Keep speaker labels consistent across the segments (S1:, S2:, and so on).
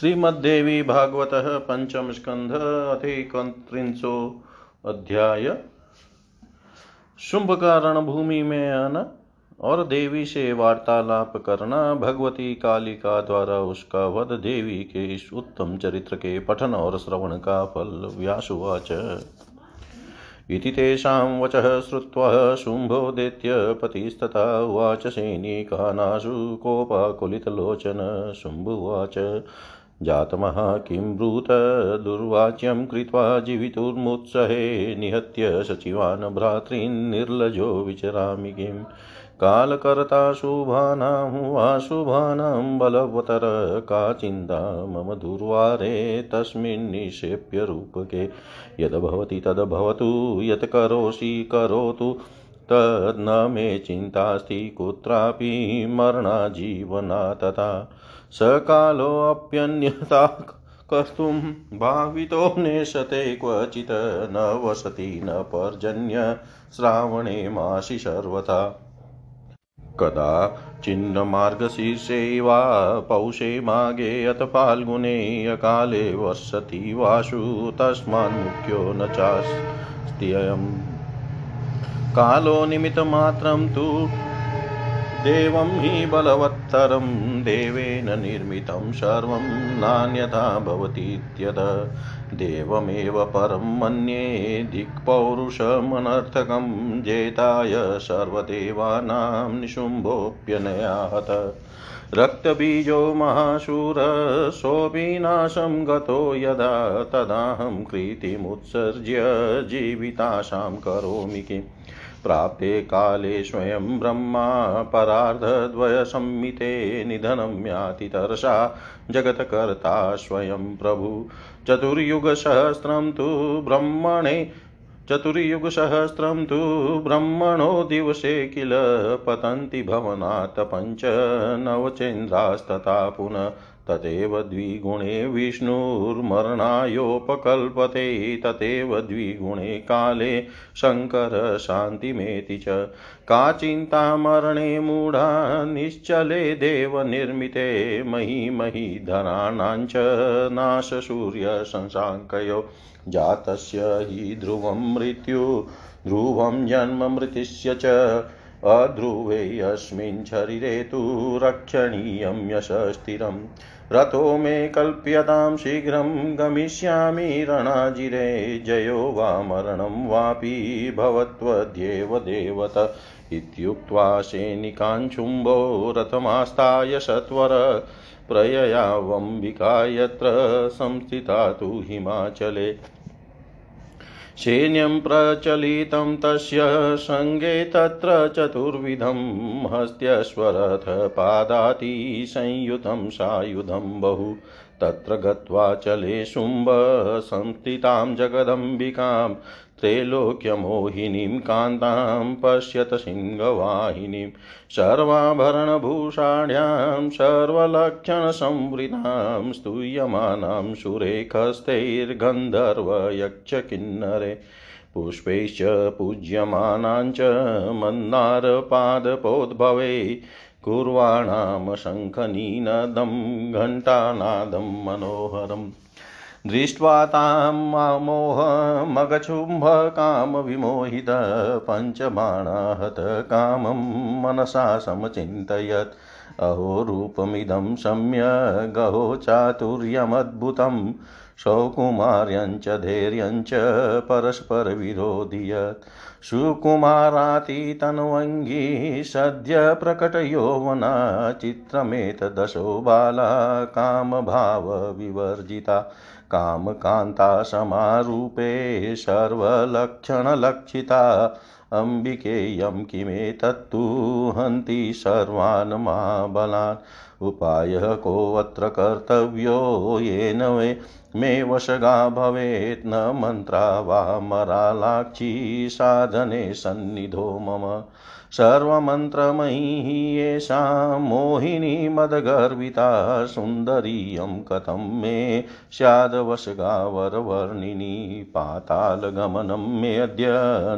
S1: श्रीमद्देवी भागवत पंचम स्कंध अथिकत्रिंशो अध्याय। शुंभ का रणभूमि में आना और देवी से वार्तालाप करना, भगवती कालिका द्वारा उसका वध देवी के इस उत्तम चरित्र के पठन और श्रवण का फल व्यासुवाच। इति तेषां वचः श्रुत्वा शुम्भोदेत्य पतिस्तथा उवाच, सैनिकानाशु कोपाकुलितलोचन, शुम्भुवाच। जातमः किं ब्रूत दुर्वाच्यं कृत्वा जीवितुर्मुत्सहे निहत्य सचिवान् भ्रातॄन् निर्लजो विचरामि किम् कालकर्ता शुभानां वाशुभानां बलवतर का चिन्ता? मम दुर्वारे तस्मिन् निक्षेप्य रूपके। यद्भवति तद्भवतु यत् करोषि करोतु। तद् न मे चिन्तास्ति, कुत्रापि मरणाजीवना तथा। सकालोऽप्यन्यथा कर्तुं भावितो नेशते क्वचित् न वसति, न पर्जन्य श्रावणे मासि सर्वथा। कदा चिन्नमार्गशीर्षे वा पौषे मागे अथ फाल्गुने अकाले वर्षति वासु, तस्मान्मुख्यो न चास्त्ययम्। कालो निमित्तमात्रं तु देवं हि बलवत्तरं देवेन निर्मितं सर्वं नान्यथा भवतीत्यद देवमेव परं मन्ये दिक्पौरुषमनर्थकं जेताय सर्वदेवानां निशुम्भोऽप्यनयाहत। रक्तबीजो महाशूरसोऽविनाशं गतो यदा तदाहं कृतिमुत्सर्ज्य जीविताशां करोमि किम्? प्राप्ते काले स्वयं ब्रह्मा परार्धद्वयसंमिते निधनं याति तरसा जगत्कर्ता स्वयं प्रभु। चतुर्युगसहस्रं तु ब्रह्मणे, चतुर्युगसहस्रं तु ब्रह्मणो दिवसे किल पतन्ति भवनात् पञ्च नवचेन्द्रास्तथा पुनः। तथैव द्विगुणे विष्णुर्मरणायोपकल्पते तथैव द्विगुणे काले शङ्करशान्तिमेति च। का चिन्ता मरणे मूढा निश्चले देवनिर्मिते मही मही धराणाञ्च नाशसूर्यशशाङ्कयो जातस्य हि ध्रुवं मृत्यु, ध्रुवं जन्म मृतिस्य च। अध्रुवे अस्मिन् शरीरे तु रक्षणीयं यशस्थिरम् रथो मे कल्प्यतां शीघ्रं गमिष्यामि रणाजिरे। जयो वा मरणं वापि भवत्वद्येव देवत। इत्युक्त्वा सैनिकाञ्चुम्बो रथमास्ताय सत्वर। प्रययावम्बिका यत्र संस्थिता तु हिमाचले। सैन्यं प्रचलितं तस्य सङ्गे तत्र चतुर्विधं हस्त्यश्वरथपादाति संयुतं सायुधं बहु। तत्र गत्वा चले शुम्भ संस्थितां जगदम्बिकां त्रैलोक्यमोहिनीं कान्तां पश्यत सिंहवाहिनीं सर्वाभरणभूषाढ्यां सर्वलक्षणसंवृतां स्तूयमानां सुरेखस्तैर्गन्धर्वयक्षकिन्नरे पुष्पैश्च पूज्यमानाञ्च मन्दारपादपोद्भवे कुर्वाणां शङ्खनीनदं घण्टानादं मनोहरम् दृष्ट्वा तां मोहमगछुम्भकामविमोहित पञ्चबाणाहत कामं मनसा समचिन्तयत्। अहो, रूपमिदं सम्यगहो चातुर्यमद्भुतं। सौकुमार्यञ्च धैर्यञ्च परस्परविरोधियत्। सुकुमारातितन्वङ्गी सद्य प्रकटयौवना चित्रमेतदशो बाला कामभावविवर्जिता। कामकान्ता समारूपे सर्वलक्षणलक्षिता। अम्बिकेयं किमेतत्तु हन्ति सर्वान् महाबलान्। उपायः कोऽत्र कर्तव्यो येन वे मे वशगा भवेत् न मन्त्रा वा मरालाक्षी साधने सन्निधो मम। सर्वमन्त्रमयी येषा मोहिनी मदगर्विता सुन्दरीयं कथं मे स्यादवशगावरवर्णिनी पातालगमनं मेऽद्य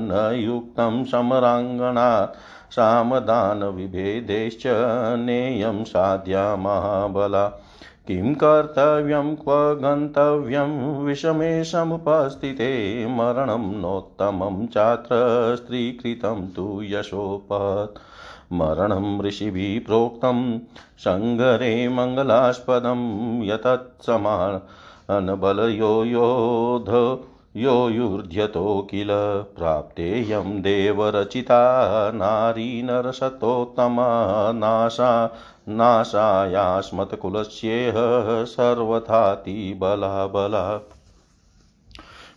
S1: न युक्तं समराङ्गणा सामदानविभेदेश्च नेयं साध्या महाबला किं कर्तव्यं क्व गन्तव्यं विषमे समुपस्थिते मरणं नोत्तमं चात्र स्त्रीकृतं तु यशोपत्। मरणं ऋषिभिः प्रोक्तं सङ्गरे मङ्गलास्पदं यतत्समानबलयो योध यो युध्यतो किल प्राप्तेयं देवरचिता नारी नरसतोत्तमा नाशा नाशायास्मत्कुलस्येह सर्वथाति बला बला।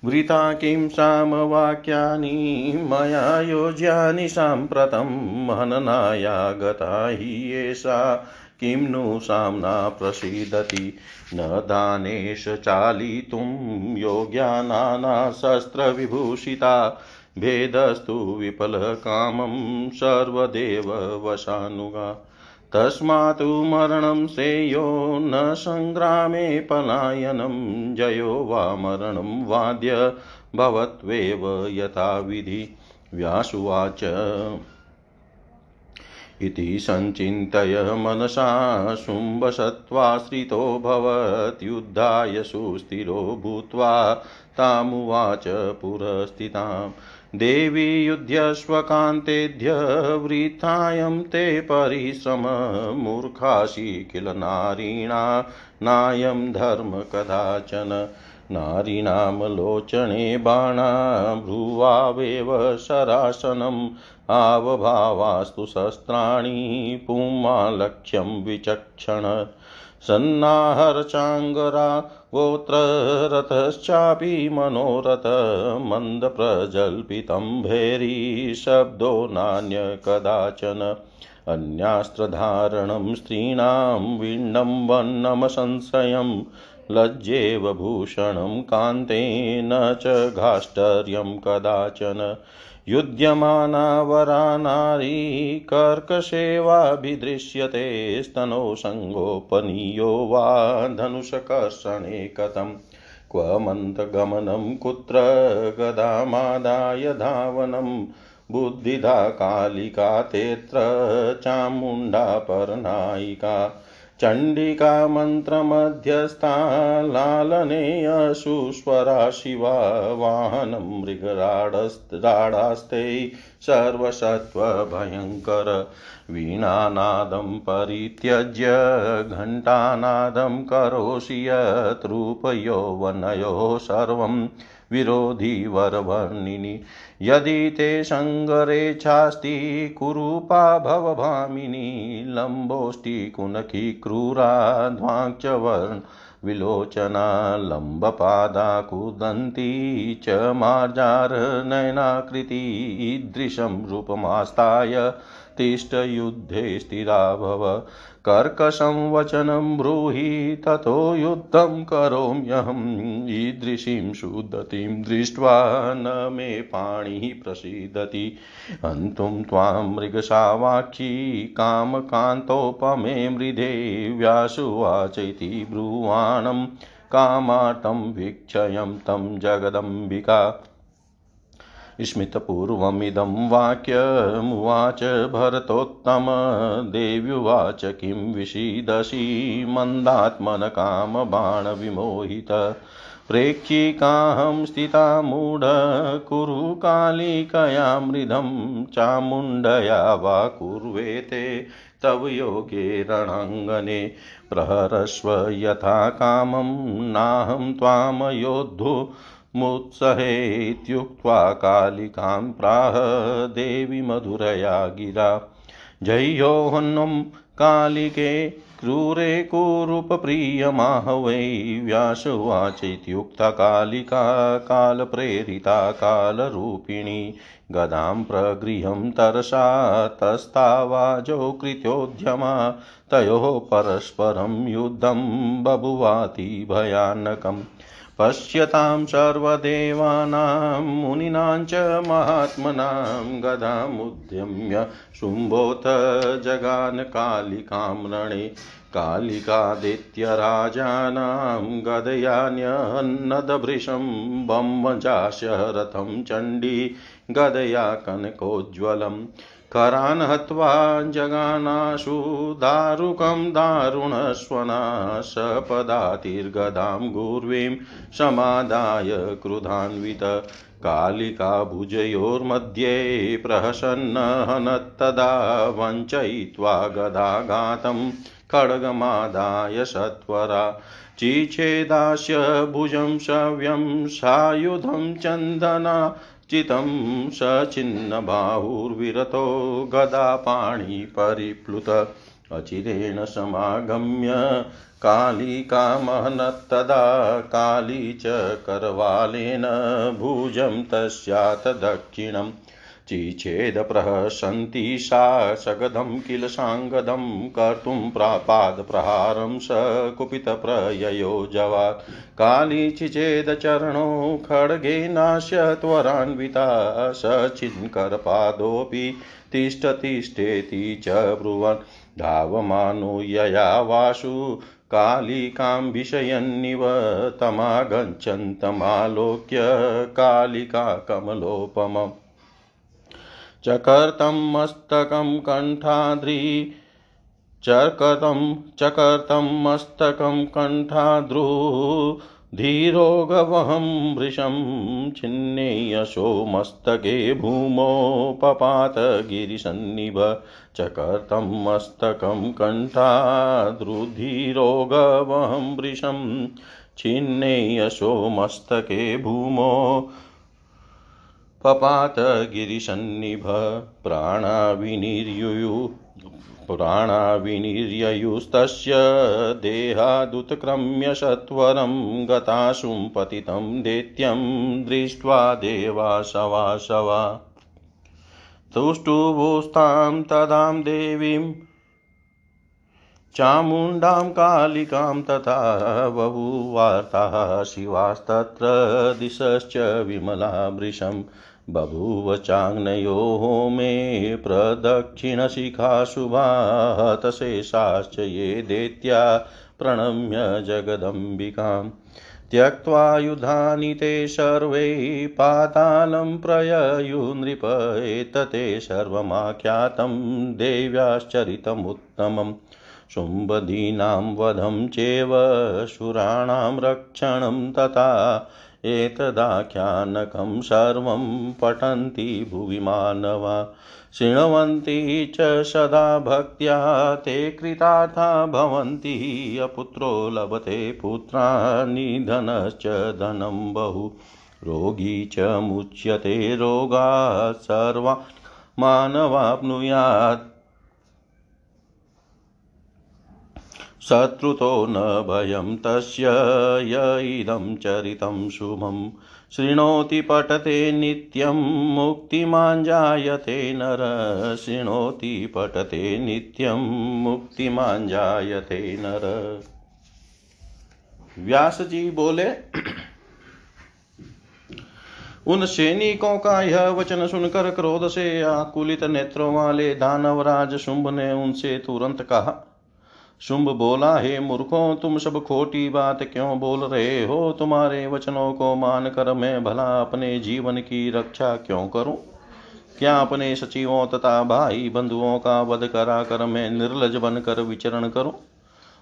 S1: वृता किं सामवाक्यानि मया योज्यानि साम्प्रतं हननाया गता हि एषा किं नु साम्ना प्रसीदति? न दानेश चालितुं योग्यानाना शस्त्रविभूषिता भेदस्तु विफलकामं सर्वदेव वशानुगा तस्मात् मरणं श्रेयो न सङ्ग्रामे पलायनं। जयो वा मरणं वाद्य भवत्वेव यथाविधि। व्यासुवाच। इति सञ्चिन्तय मनसा शुम्भसत्त्वाश्रितो भवत्युद्धाय सुस्थिरो भूत्वा तामुवाच पुरस्थिताम्। देवी युध्यस्वकान्तेभ्य वृथायं ते परिश्रम मूर्खासि किल नारीणा, नायं धर्म कदाचन। नारीणां लोचने बाणा भ्रुवावेव शरासनम् आवभावास्तु शस्त्राणि पुमालक्ष्यं विचक्षण सन्नाहरचाङ्गरा गोत्ररथश्चापि मनोरथ मन्दप्रजल्पितं भैरी शब्दो नान्य कदाचन अन्यास्त्रधारणं स्त्रीणां विण्णं वन्नमसंशयं लज्जेव भूषणं कान्तेन च गाष्ठर्यं कदाचन। युध्यमाना वरा नारी कर्कशेवाभिदृश्यते स्तनो सङ्गोपनीयो वा धनुषकर्षणे कथम् क्व मन्तगमनं कुत्र गदामादाय धावनं बुद्धिधा कालिका तेऽत्र चामुण्डा परनायिका चण्डिका मन्त्रमध्यस्था लालनेयसुस्वरा शिवा वाहनं मृगराडास्ते सर्वसत्त्वभयङ्कर। वीणानादं परित्यज्य, घण्टानादं करोषि यत् रूपयौवनयो सर्वं विरोधी वरवर्णिनि। यदि ते सङ्गरेच्छास्ति कुरूपा भवभामिनी लम्बोष्टिकुनखी क्रूरा ध्वाङ्क्षवर्ण विलोचना, लम्बपादा कुदन्ती च मार्जारनयनाकृति रूपमास्ताय तिष्ठयुद्धे स्थिरा भव कर्कशं वचनं ब्रूहि, ततो युद्धं करोम्यहम् ईदृशीं शुद्धतिं दृष्ट्वा न मे पाणिः प्रसीदति। हन्तुं त्वां मृगसावाक्षी कामकान्तोपमे मृधे व्यासुवाच इति ब्रुवाणं कामार्तं वीक्षयं तं जगदम्बिका। स्मितपूर्वमिदं वाक्यमुवाच भरतोत्तम। देव्युवाच किं विषीदसि मन्दात्मनकामबाणविमोहित। प्रेक्षिकाहं स्थिता मूढ कुरु कालिकया मृदं चामुण्डया वा कुर्वेते। तव योगे रणाङ्गने प्रहरस्व यथा कामं नाहं त्वामयोद्धु मुत्सहेत्युक्त्वा कालिकां प्राह देवी मधुरया गिरा। जय्योहन्नं कालिके क्रूरे कुरूपप्रियमाह वै व्यासुवाचेत्युक्ता कालिका कालप्रेरिता कालरूपिणी। गदां प्रगृहं तरसा तस्तावाजो कृत्योद्यमा। तयोः परस्परं युद्धं बभुवाति भयानकम्। पश्यतां सर्वदेवानां, मुनीनां च महात्मनां गदामुद्यम्य शुम्भोऽथ जगान कालिकां रणे। कालिकादित्यराजानां गदयान्यन्नदभृशं बम्मजास्य रथं चण्डी गदया कनकोज्ज्वलम्। करान् हत्वा जगानाशु दारुकं दारुणस्वना सपदातिर्गदां गुर्वीं समादाय क्रुधान्वित कालिकाभुजयोर्मध्ये प्रहसन्नहनत्तदा वञ्चयित्वा गदाघातं खड्गमादाय सत्वरा चिच्छेदास्य भुजं शव्यं सायुधं चन्दना चितं सचिन्नबाहुर्विरतो गदापाणिपरिप्लुत अचिरेण समागम्य कालिकामहनत्तदा काली च करवालेन भुजं तस्यात् दक्षिणम्। चिच्छेदप्रहसन्ति सा सगदं किल साङ्गदं कर्तुं प्रापादप्रहारं स कुपितप्रययो जवात् काली चिचेदचरणो खड्गेनास्य त्वरान्विता सचिन्करपादोऽपि तिष्ठतिष्ठेति च ब्रुवन्। धावमानो यया वासु कालिकां विषयन्निव तमागच्छन्तमालोक्य कालिका कमलोपमम् चकर्तं मस्तकं कण्ठाद्रि, चकर्तं चकर्तं मस्तकं कण्ठाद्रु, धीरोगवहं वृषं छिन्ने यशो मस्तके भूमो पपात गिरिसन्निभ, चकर्तं मस्तकं कण्ठाद्रुधीरोगवहं वृषं छिन्ने यशो मस्तके भूमो पपात गिरिसन्निभ प्राणाविनिर्युयु प्राणाविनिर्ययुस्तस्य देहादुत्क्रम्य सत्वरं गताशुं पतितं दैत्यं दृष्ट्वा देवासवासवा तुष्टुभुस्तां तदां देवीं चामुण्डां कालिकां तथा बभूवार्ताः शिवास्तत्र दिशश्च विमला बभूव चाग्नयोः मे प्रदक्षिणशिखाशुभातशेषाश्च ये दैत्या प्रणम्य जगदम्बिकाम्। त्यक्त्वा युधानि ते सर्वे पातालं प्रययुनृप एतते सर्वमाख्यातं देव्याश्चरितमुत्तमम्। शुम्भदीनां वधं चेव सुराणां रक्षणं तथा एतदाख्यानकं सर्वं पठन्ति भुवि मानवा। शृण्वन्ति च सदा भक्त्या, ते कृतार्था भवन्ति। अपुत्रो लभते पुत्राणि धनश्च धनं बहु। रोगी च मुच्यते रोगात् सर्वा मानवाप्नुयात्। शत्रुतो न भयं तस्य य इदं चरितं शुभं। शृणोति पठते नित्यं, मुक्तिमाञ्जायते नर। शृणोति पठते नित्यं, मुक्तिमाञ्जायते नर। व्यास जी बोले, उन सैनिकों का यह वचन सुनकर क्रोध से आकुलित नेत्रों वाले दानवराज शुंभ ने उनसे तुरंत कहा शुंभ बोला, हे मूर्खों, तुम सब खोटी बात क्यों बोल रहे हो? तुम्हारे वचनों को मान कर मैं भला अपने जीवन की रक्षा क्यों करूँ? क्या अपने सचिवों तथा भाई बंधुओं का वध करा कर मैं निर्लज बनकर विचरण करूँ?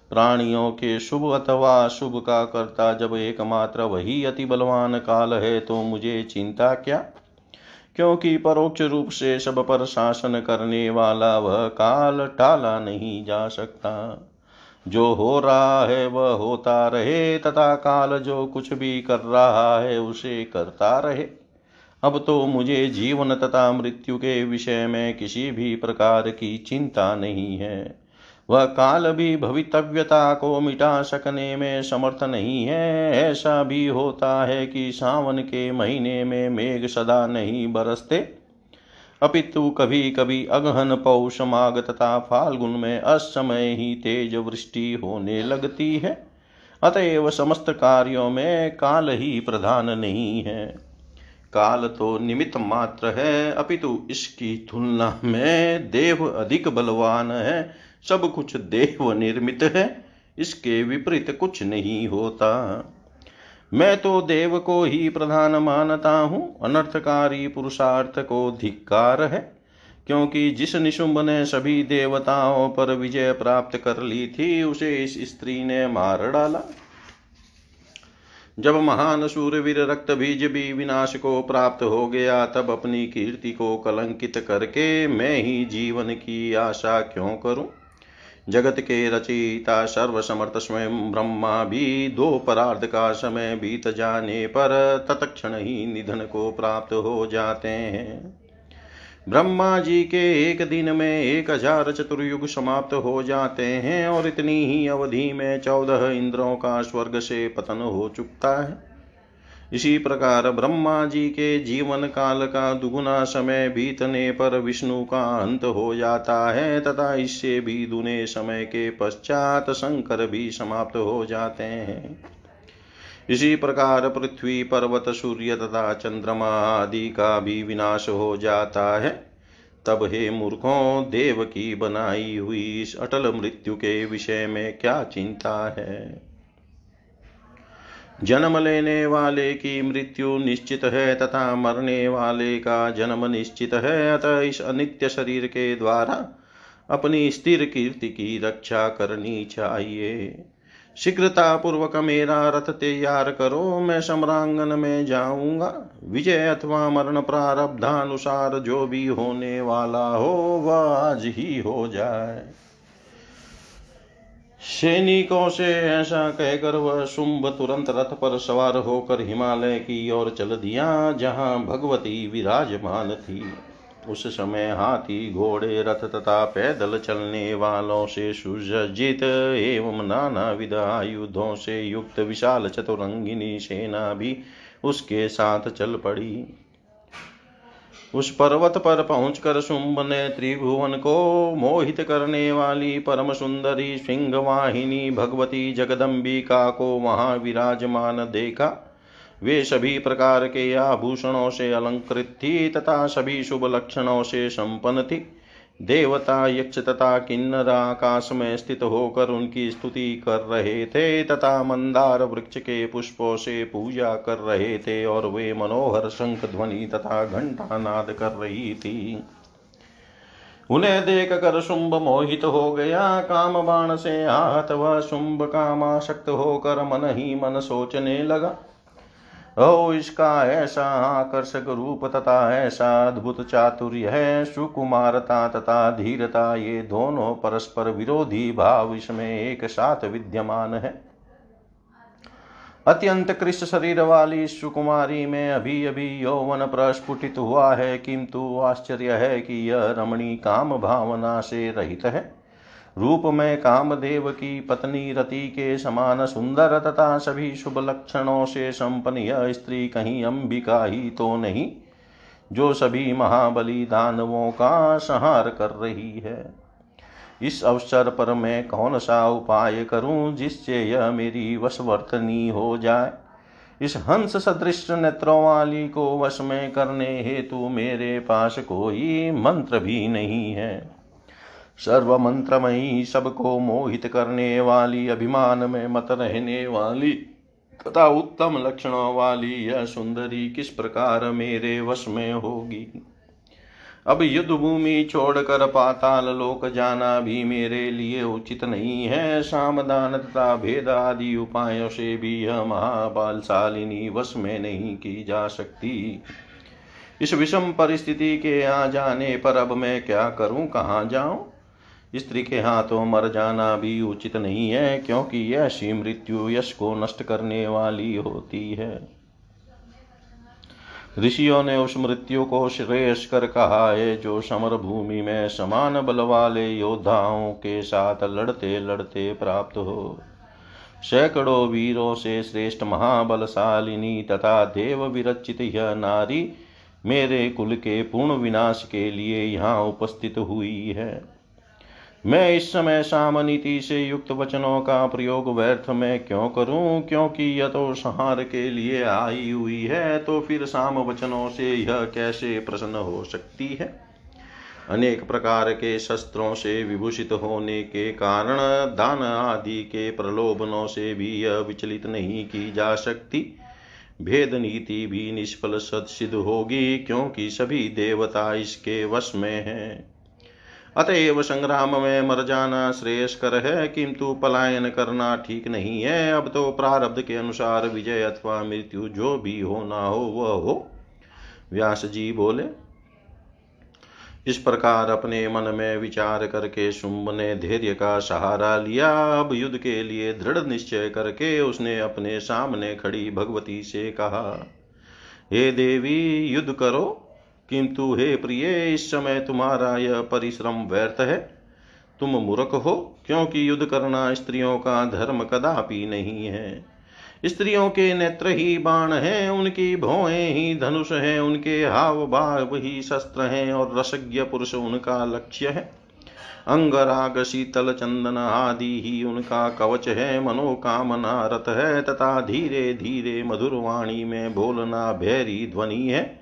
S1: प्राणियों के शुभ अथवा शुभ का करता जब एकमात्र वही अति बलवान काल है तो मुझे चिंता क्या? क्योंकि परोक्ष रूप से सब पर शासन करने वाला वह काल टाला नहीं जा सकता। जो हो रहा है वह होता रहे, तथा काल जो कुछ भी कर रहा है उसे करता रहे। अब तो मुझे जीवन तथा मृत्यु के विषय में किसी भी प्रकार की चिंता नहीं है। वह काल भी भवितव्यता को मिटा सकने में समर्थ नहीं है। ऐसा भी होता है कि सावन के महीने में मेघ सदा नहीं बरसते। अपितु कभी कभी अगहन पौष माघ तथा फाल्गुन में असमय ही तेज वृष्टि होने लगती है। अतएव समस्त कार्यों में काल ही प्रधान नहीं है। काल तो निमित्त मात्र है, अपितु इसकी तुलना में देव अधिक बलवान है। सब कुछ देव निर्मित है, इसके विपरीत कुछ नहीं होता। मैं तो देव को ही प्रधान मानता हूँ, अनर्थकारी पुरुषार्थ को धिक्कार है, क्योंकि जिस निशुंभ ने सभी देवताओं पर विजय प्राप्त कर ली थी, उसे इस स्त्री ने मार डाला। जब महान सूर्यवीर रक्त बीज भी विनाश को प्राप्त हो गया, तब अपनी कीर्ति को कलंकित करके मैं ही जीवन की आशा क्यों करूँ? जगत के रचयिता सर्वसमर्थ स्वयं ब्रह्मा भी दो परार्ध का समय बीत जाने पर तत्क्षण ही निधन को प्राप्त हो जाते हैं। ब्रह्मा जी के एक दिन में एक हज़ार चतुर्युग समाप्त हो जाते हैं और इतनी ही अवधि में चौदह इंद्रों का स्वर्ग से पतन हो चुकता है। इसी प्रकार ब्रह्मा जी के जीवन काल का दुगुना समय बीतने पर विष्णु का अंत हो जाता है, तथा इससे भी दुने समय के पश्चात शंकर भी समाप्त हो जाते हैं। इसी प्रकार पृथ्वी, पर्वत, सूर्य तथा चंद्रमा आदि का भी विनाश हो जाता है। तब हे मूर्खों, देव की बनाई हुई इस अटल मृत्यु के विषय में क्या चिंता है? जन्म लेने वाले की मृत्यु निश्चित है, तथा मरने वाले का जन्म निश्चित है। अतः इस अनित्य शरीर के द्वारा अपनी स्थिर कीर्ति की रक्षा करनी चाहिए। शीघ्रता पूर्वक मेरा रथ तैयार करो, मैं सम्रांगन में जाऊँगा। विजय अथवा मरण प्रारब्धानुसार जो भी होने वाला हो, वह आज ही हो जाए। सैनिकों से ऐसा कहकर वह शुंभ तुरंत रथ पर सवार होकर हिमालय की ओर चल दिया, जहाँ भगवती विराजमान थी। उस समय हाथी, घोड़े, रथ तथा पैदल चलने वालों से सुसज्जित एवं नाना विध आयुधों से युक्त विशाल चतुरंगिनी सेना भी उसके साथ चल पड़ी। उस पर्वत पर पहुंचकर शुंभ ने त्रिभुवन को मोहित करने वाली परम सुंदरी सिंह वाहिनी भगवती जगदम्बिका को वहाँ विराजमान देखा। वे सभी प्रकार के आभूषणों से अलंकृत थी तथा सभी शुभ लक्षणों से संपन्न थी। देवता यक्ष तथा किन्नर आकाश में स्थित होकर उनकी स्तुति कर रहे थे, तथा मंदार वृक्ष के पुष्पों से पूजा कर रहे थे, और वे मनोहर शंख ध्वनि तथा घंटा नाद कर रही थी। उन्हें देख कर शुंभ मोहित हो गया, काम बाण से आहत वह शुंभ कामाशक्त होकर मन ही मन सोचने लगा। ओ इसका ऐसा आकर्षक रूप तथा ऐसा अद्भुत चातुर्य है, सुकुमारता तथा धीरता, ये दोनों परस्पर विरोधी भाव इसमें एक साथ विद्यमान है। अत्यंत कृष्ण शरीर वाली सुकुमारी में अभी अभी यौवन प्रस्फुटित हुआ है, किंतु आश्चर्य है कि यह रमणी काम भावना से रहित है। रूप में कामदेव की पत्नी रति के समान सुंदर तथा सभी शुभ लक्षणों से संपन्न यह स्त्री कहीं अंबिका ही तो नहीं, जो सभी महाबली दानवों का संहार कर रही है। इस अवसर पर मैं कौन सा उपाय करूँ जिससे यह मेरी वशवर्तनी हो जाए? इस हंस सदृश नेत्रों वाली को वश में करने हेतु मेरे पास कोई मंत्र भी नहीं है। सर्व मंत्रमयी सबको मोहित करने वाली, अभिमान में मत रहने वाली, तथा उत्तम लक्षणों वाली यह सुंदरी किस प्रकार मेरे वश में होगी? अब युद्ध भूमि छोड़कर पाताल लोक जाना भी मेरे लिए उचित नहीं है। सामदान तथा भेद आदि उपायों से भी यह महाबालशालिनी वश में नहीं की जा सकती। इस विषम परिस्थिति के आ जाने पर अब मैं क्या करूँ? कहाँ जाऊँ? स्त्री के हाथों मर जाना भी उचित नहीं है, क्योंकि ऐसी मृत्यु यश को नष्ट करने वाली होती है। ऋषियों ने उस मृत्यु को श्रेयस कर कहा है जो समर भूमि में समान बल वाले योद्धाओं के साथ लड़ते लड़ते प्राप्त हो, सैकड़ों वीरों से श्रेष्ठ महाबलशालिनी तथा देव विरचित यह नारी मेरे कुल के पूर्ण विनाश के लिए यहाँ उपस्थित हुई है। मैं इस समय सामनीति से युक्त वचनों का प्रयोग व्यर्थ में क्यों करूँ? क्योंकि यह तो संहार के लिए आई हुई है तो फिर साम वचनों से यह कैसे प्रसन्न हो सकती है? अनेक प्रकार के शस्त्रों से विभूषित होने के कारण दान आदि के प्रलोभनों से भी यह विचलित नहीं की जा सकती। भेद नीति भी निष्फल सिद्ध होगी, क्योंकि सभी देवता इसके वश में हैं। अतएव संग्राम में मर जाना श्रेयस्कर है, किंतु पलायन करना ठीक नहीं है। अब तो प्रारब्ध के अनुसार विजय अथवा मृत्यु जो भी होना हो, वह हो। व्यास जी बोले, इस प्रकार अपने मन में विचार करके शुंभ ने धैर्य का सहारा लिया। अब युद्ध के लिए दृढ़ निश्चय करके उसने अपने सामने खड़ी भगवती से कहा, हे देवी, युद्ध करो। किंतु हे प्रिय, इस समय तुम्हारा यह परिश्रम व्यर्थ है। तुम मूर्ख हो, क्योंकि युद्ध करना स्त्रियों का धर्म कदापि नहीं है। स्त्रियों के नेत्र ही बाण हैं, उनकी भौएँ ही धनुष हैं, उनके हाव भाव ही शस्त्र हैं, और रसज्ञ पुरुष उनका लक्ष्य है। अंगराग, शीतल चंदन आदि ही उनका कवच है, मनोकामना रथ है, तथा धीरे धीरे मधुर वाणी में बोलना भैरी ध्वनि है।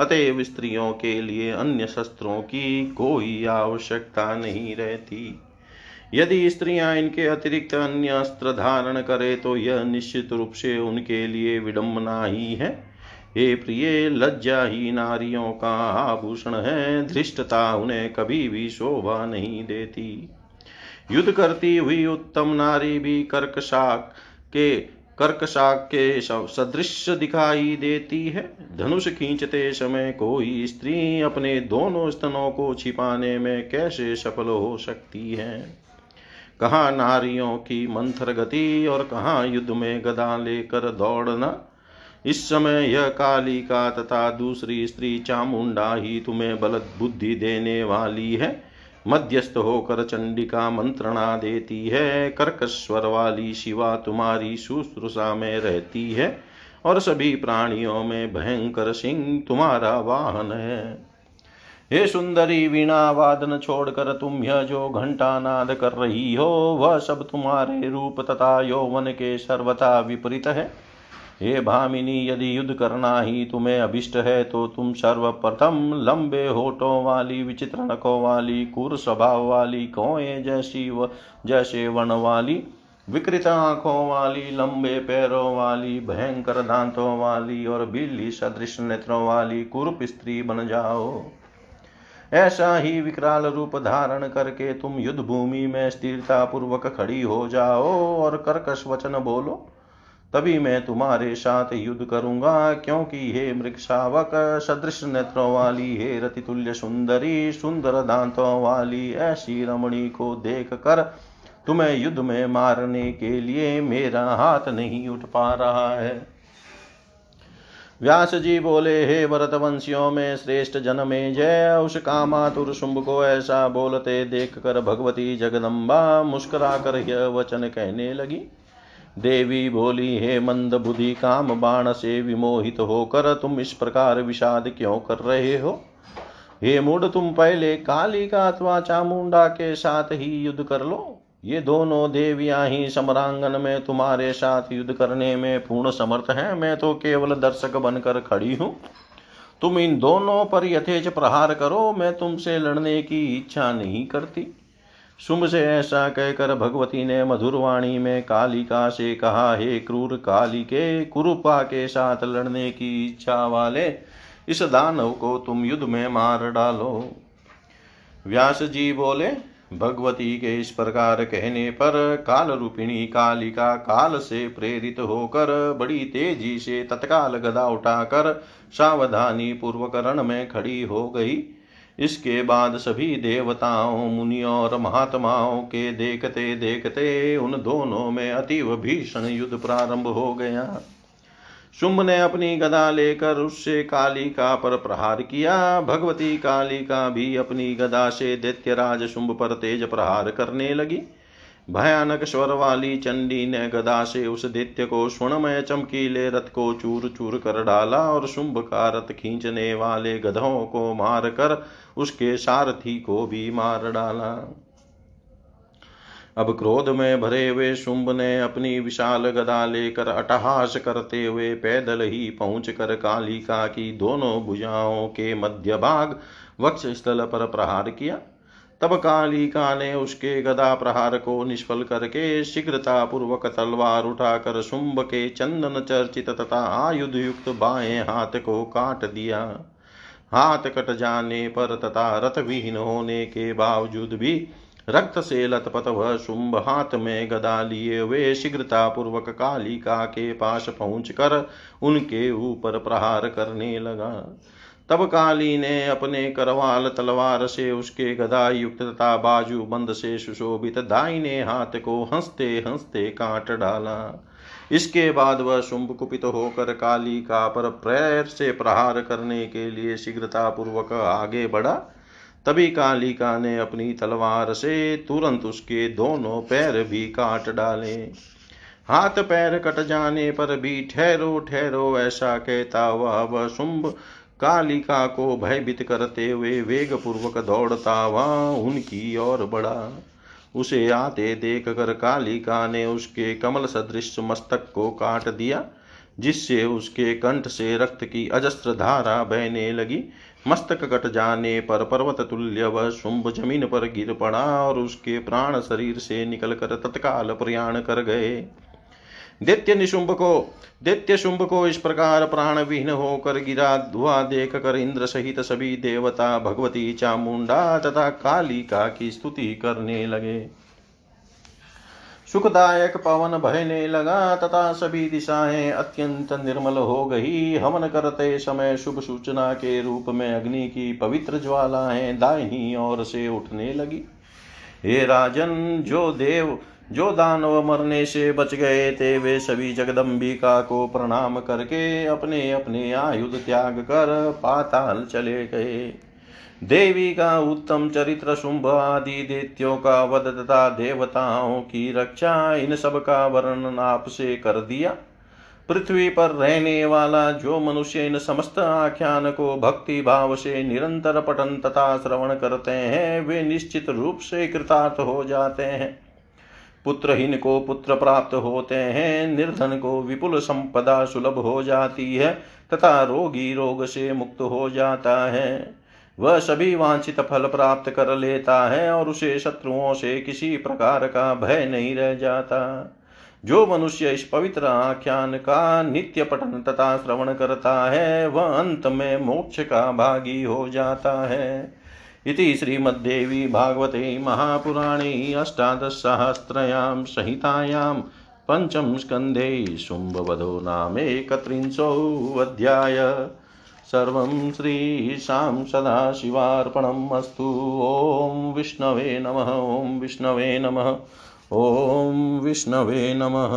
S1: अतएव स्त्रियों के लिए अन्य शस्त्रों की कोई आवश्यकता नहीं रहती। यदि स्त्रियाँ इनके अतिरिक्त अन्य अस्त्र धारण करे तो यह निश्चित रूप से उनके लिए विडंबना ही है। हे प्रिय लज्जा ही नारियों का आभूषण है, धृष्टता उन्हें कभी भी शोभा नहीं देती। युद्ध करती हुई उत्तम नारी भी कर्कशाक के कर्कशाक के सदृश दिखाई देती है। धनुष खींचते समय कोई स्त्री अपने दोनों स्तनों को छिपाने में कैसे सफल हो सकती है? कहाँ नारियों की मंथर गति और कहाँ युद्ध में गदा लेकर दौड़ना? इस समय यह काली का तथा दूसरी स्त्री चामुंडा ही तुम्हें बल बुद्धि देने वाली है। मध्यस्थ होकर चंडिका मंत्रणा देती है कर्कस्वर वाली शिवा तुम्हारी शुश्रूषा में रहती है, और सभी प्राणियों में भयंकर सिंह तुम्हारा वाहन है। हे सुंदरी वीणा, वादन छोड़कर तुम यह जो घंटा नाद कर रही हो, वह सब तुम्हारे रूप तथा यौवन के सर्वथा विपरीत है। हे भामिनी, यदि युद्ध करना ही तुम्हें अभिष्ट है तो तुम सर्वप्रथम लंबे होठों वाली, विचित्र नखों वाली कुर स्वभाव वाली, कौए जैसी व जैसे वन वाली, विकृत आँखों वाली, लंबे पैरों वाली, भयंकर दांतों वाली और बिल्ली सदृश नेत्रों वाली कुरूप स्त्री बन जाओ। ऐसा ही विकराल रूप धारण करके तुम युद्ध भूमि में स्थिरता पूर्वक खड़ी हो जाओ और कर्कश वचन बोलो तभी मैं तुम्हारे साथ युद्ध करूँगा, क्योंकि हे मृक्षावक सदृश नेत्रों वाली, हे रतितुल्य सुंदरी, सुंदर दांतों वाली, ऐसी रमणी को देख कर तुम्हें युद्ध में मारने के लिए मेरा हाथ नहीं उठ पा रहा है। व्यास जी बोले, हे वंशियों में श्रेष्ठ जन में जय उस कामातुर शुंभ को ऐसा बोलते देख कर भगवती जगदम्बा मुस्कुरा कर यह वचन कहने लगी। देवी बोली हे मंद बुद्धि, काम बाण से विमोहित होकर तुम इस प्रकार विषाद क्यों कर रहे हो? हे मूड तुम पहले काली का अथवा चामुंडा के साथ ही युद्ध कर लो। ये दोनों देवियाँ ही समरांगन में तुम्हारे साथ युद्ध करने में पूर्ण समर्थ हैं। मैं तो केवल दर्शक बनकर खड़ी हूँ। तुम इन दोनों पर यथेच प्रहार करो। मैं तुमसे लड़ने की इच्छा नहीं करती। शुंभ से ऐसा कहकर भगवती ने मधुरवाणी में कालिका से कहा, हे क्रूर काली के कुरुपा के साथ लड़ने की इच्छा वाले, इस दानव को तुम युद्ध में मार डालो। व्यास जी बोले, भगवती के इस प्रकार कहने पर काल रूपिणी कालिका काल से प्रेरित होकर बड़ी तेज़ी से तत्काल गदा उठाकर सावधानी पूर्वक रण में खड़ी हो गई। इसके बाद सभी देवताओं, मुनियों और महात्माओं के देखते देखते उन दोनों में अतीव भीषण युद्ध प्रारंभ हो गया। शुंभ ने अपनी गदा लेकर उससे कालिका पर प्रहार किया। भगवती कालिका भी अपनी गदा से दैत्यराज शुंभ पर तेज प्रहार करने लगी। भयानक स्वर वाली चंडी ने गदा से उस दैत्य को स्वर्णमय चमकीले रथ को चूर चूर कर डाला और शुंभ का रथ खींचने वाले गधों को मार कर उसके सारथी को भी मार डाला। अब क्रोध में भरे हुए शुंभ ने अपनी विशाल गदा लेकर अटहास करते हुए पैदल ही पहुँच कर कालिका की दोनों भुजाओं के मध्य भाग वक्ष स्थल पर प्रहार किया। तब कालिका ने उसके गदा प्रहार को निष्फल करके शीघ्रता पूर्वक तलवार उठाकर शुंभ के चंदन चर्चित तथा आयुध युक्त बाएँ हाथ को काट दिया। हाथ कट जाने पर तथा रथ विहीन होने के बावजूद भी रक्त से लथपथ वह शुंभ हाथ में गदा लिए हुए शीघ्रता पूर्वक कालिका के पास पहुँच कर उनके ऊपर प्रहार करने लगा। तब काली ने अपने करवाल तलवार से उसके गदा युक्त तथा बाजू बंद से सुशोभित दाहिने हाथ को हँसते हँसते काट डाला। इसके बाद वह शुंभ कुपित होकर काली का पर पैर से प्रहार करने के लिए शीघ्रता पूर्वक आगे बढ़ा। तभी कालिका ने अपनी तलवार से तुरंत उसके दोनों पैर भी काट डाले। हाथ पैर कट जाने पर भी ठहरो ठहरो ऐसा कहता हुआ वह शुंभ कालिका को भयभीत करते हुए वेग पूर्वक दौड़ता वहाँ उनकी ओर बढ़ा। उसे आते देख कर कालिका ने उसके कमल सदृश मस्तक को काट दिया, जिससे उसके कंठ से रक्त की अजस्त्र धारा बहने लगी। मस्तक कट जाने पर पर्वत तुल्य वह शुंभ ज़मीन पर गिर पड़ा और उसके प्राण शरीर से निकलकर तत्काल प्रयाण कर गए। दैत्य निशुंभ को दैत्य शुंभ को इस प्रकार प्राण विहीन होकर गिरा धुआ देख कर इंद्र सहित सभी देवता भगवती चामुंडा तथा कालिका की स्तुति करने लगे। सुखदायक पवन बहने लगा तथा सभी दिशाएँ अत्यंत निर्मल हो गई। हवन करते समय शुभ सूचना के रूप में अग्नि की पवित्र ज्वालाएँ दाहिनी ओर से उठने लगी। हे राजन, जो देव जो दानव मरने से बच गए थे, वे सभी जगदम्बिका को प्रणाम करके अपने अपने आयुध त्याग कर पाताल चले गए। देवी का उत्तम चरित्र, शुंभ आदि देत्यों का वध तथा देवताओं की रक्षा, इन सब का वर्णन आपसे कर दिया। पृथ्वी पर रहने वाला जो मनुष्य इन समस्त आख्यान को भक्ति भाव से निरंतर पठन तथा श्रवण करते हैं, वे निश्चित रूप से कृतार्थ हो जाते हैं। पुत्रहीन को पुत्र प्राप्त होते हैं, निर्धन को विपुल संपदा सुलभ हो जाती है, तथा रोगी रोग से मुक्त हो जाता है। वह सभी वांछित फल प्राप्त कर लेता है और उसे शत्रुओं से किसी प्रकार का भय नहीं रह जाता। जो मनुष्य इस पवित्र आख्यान का नित्य पठन तथा श्रवण करता है, वह अंत में मोक्ष का भागी हो जाता है। इति श्रीमद्देवी भागवते महापुराणे अष्टादशसहस्रयां संहितायां पञ्चम स्कन्धे शुम्भवधो नामेकत्रिंशोऽध्याय सर्वं श्रीशां सदाशिवार्पणम् अस्तु। ॐ विष्णवे नमः, ॐ विष्णवे नमः, ॐ विष्णवे नमः।